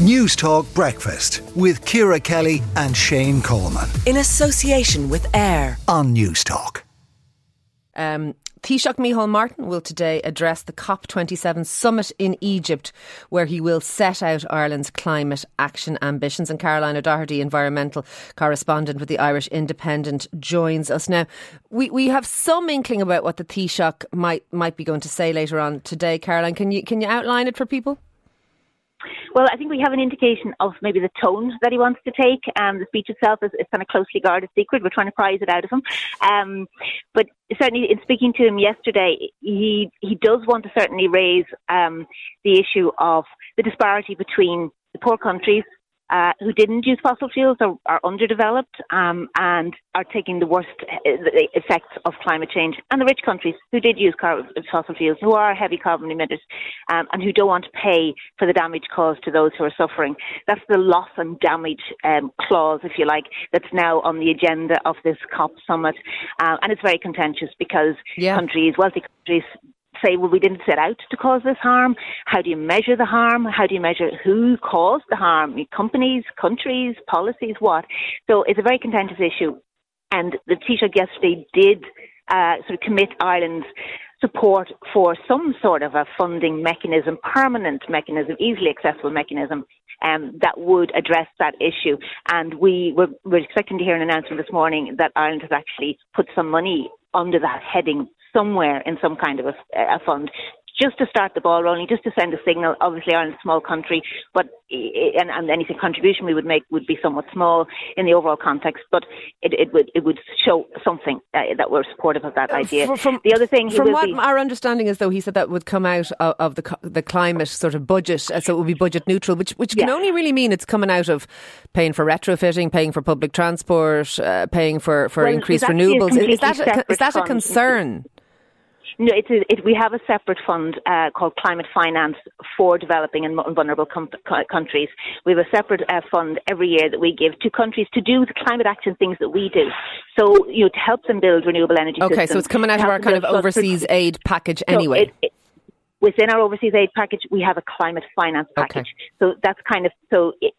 Newstalk Breakfast with Ciara Kelly and Shane Coleman. In association with AIR on Newstalk. Um, Taoiseach Micheál Martin will today address the COP27 summit in Egypt, where he will set out Ireland's climate action ambitions. And Caroline O'Doherty, environmental correspondent with the Irish Independent, joins us now. We we have some inkling about what the Taoiseach might might be going to say later on today. Caroline, can you can you outline it for people? Well, I think we have an indication of maybe the tone that he wants to take. Um, the speech itself is, is kind of closely guarded secret. We're trying to prise it out of him. Um, but certainly, in speaking to him yesterday, he he does want to certainly raise um, the issue of the disparity between the poor countries uh, who didn't use fossil fuels are, are underdeveloped um, and are taking the worst uh, effects of climate change, and the rich countries who did use car- fossil fuels, who are heavy carbon emitters, um, and who don't want to pay for the damage caused to those who are suffering. That's the loss and damage um, clause, if you like, that's now on the agenda of this COP summit, uh, and it's very contentious because yeah. countries, wealthy countries, say, well, we didn't set out to cause this harm. How do you measure the harm? How do you measure who caused the harm? Companies, countries, policies, what? So it's a very contentious issue. And the Taoiseach yesterday did uh, sort of commit Ireland's support for some sort of a funding mechanism, permanent mechanism, easily accessible mechanism um, that would address that issue. And we were, were expecting to hear an announcement this morning that Ireland has actually put some money under that heading somewhere in some kind of a, a fund just to start the ball rolling, just to send a signal. Obviously, Ireland's a small country, but and, and any contribution we would make would be somewhat small in the overall context. But it, it would it would show something uh, that we're supportive of that idea. From, the other thing, from what be, our understanding is, though, he said that would come out of, of the the climate sort of budget, uh, so it would be budget neutral, which which can yeah. only really mean it's coming out of paying for retrofitting, paying for public transport, uh, paying for for well, increased renewables. Is that a, is that a concern? No, it's a, it, we have a separate fund uh, called Climate Finance for developing and vulnerable com- countries. We have a separate uh, fund every year that we give to countries to do the climate action things that we do. So, you know, to help them build renewable energy okay, systems. so it's coming out of our kind of overseas aid package anyway. So it, it, within our overseas aid package, we have a climate finance package. Okay. So that's kind of so it,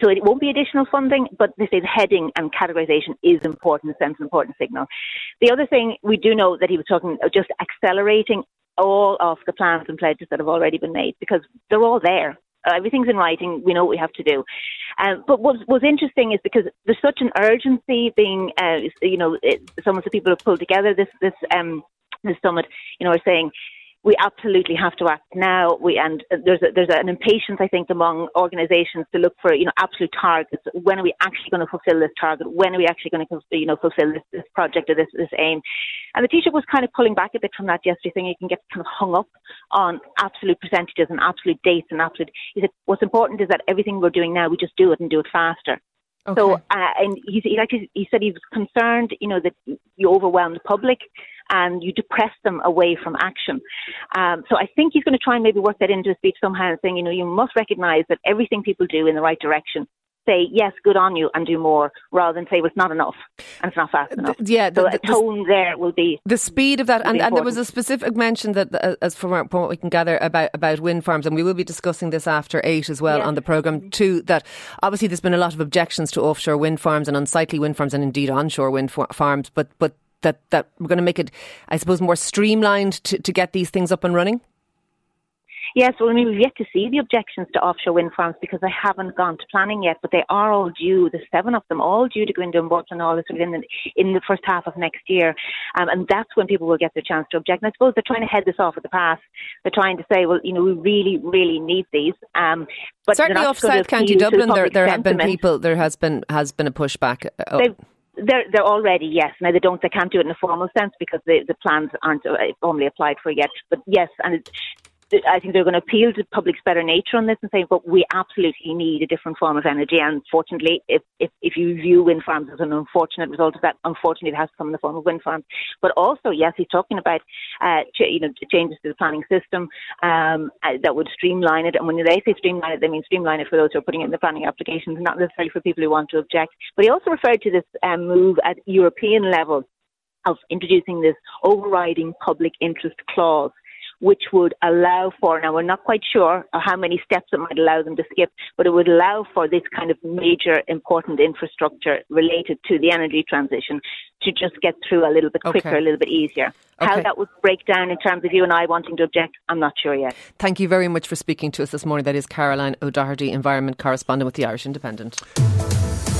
so it won't be additional funding, but they say the heading and categorisation is important, sends an important signal. The other thing we do know that he was talking just accelerating all of the plans and pledges that have already been made because they're all there. Everything's in writing. We know what we have to do. Um, but what was interesting is because there's such an urgency being, uh, you know, it, some of the people who pulled together this this um, this summit, you know, are saying we absolutely have to act now. We and there's a, there's an impatience, I think, among organisations to look for you know absolute targets. When are we actually going to fulfil this target? When are we actually going to you know fulfil this, this project or this this aim? And the Taoiseach was kind of pulling back a bit from that yesterday, saying you can get kind of hung up on absolute percentages and absolute dates and absolute. He said what's important is that everything we're doing now, we just do it and do it faster. Okay. So, uh, and he, he, like he said, he was concerned, you know, that you overwhelm the public and you depress them away from action. Um, so I think he's going to try and maybe work that into his speech somehow, saying, you know, you must recognise that everything people do in the right direction say yes, good on you, and do more, rather than say well, it's not enough and it's not fast enough. The, yeah, the, so a tone there will be the speed of that, and, and, there was a specific mention that, uh, as from what we can gather about about wind farms, and we will be discussing this after eight as well yes. on the program too. That obviously there's been a lot of objections to offshore wind farms and unsightly wind farms, and indeed onshore wind farms, but but that, that we're going to make it, I suppose, more streamlined to, to get these things up and running? Yes, well, I mean, we've yet to see the objections to offshore wind farms because they haven't gone to planning yet, but they are all due. There's seven of them, all due to go into and all this in the, in the first half of next year. Um, and that's when people will get their chance to object. And I suppose they're trying to head this off at the pass. They're trying to say, well, you know, we really, really need these. Um, but Certainly off South County Dublin, there, there have been people, there has been, has been a pushback. Oh. They're they're already yes. Now they don't they can't do it in a formal sense because the the plans aren't uh, formally applied for yet. But yes, and it, I think they're going to appeal to the public's better nature on this and say, but we absolutely need a different form of energy. And fortunately, if, if, if you view wind farms as an unfortunate result of that, unfortunately, it has to come in the form of wind farms. But also, yes, he's talking about uh, ch- you know changes to the planning system um, uh, that would streamline it. And when they say streamline it, they mean streamline it for those who are putting it in the planning applications, not necessarily for people who want to object. But he also referred to this um, move at European level of introducing this overriding public interest clause which would allow for, now we're not quite sure how many steps it might allow them to skip, but it would allow for this kind of major important infrastructure related to the energy transition to just get through a little bit quicker, okay. a little bit easier. Okay. How that would break down in terms of you and I wanting to object, I'm not sure yet. Thank you very much for speaking to us this morning. That is Caroline O'Doherty, Environment Correspondent with the Irish Independent.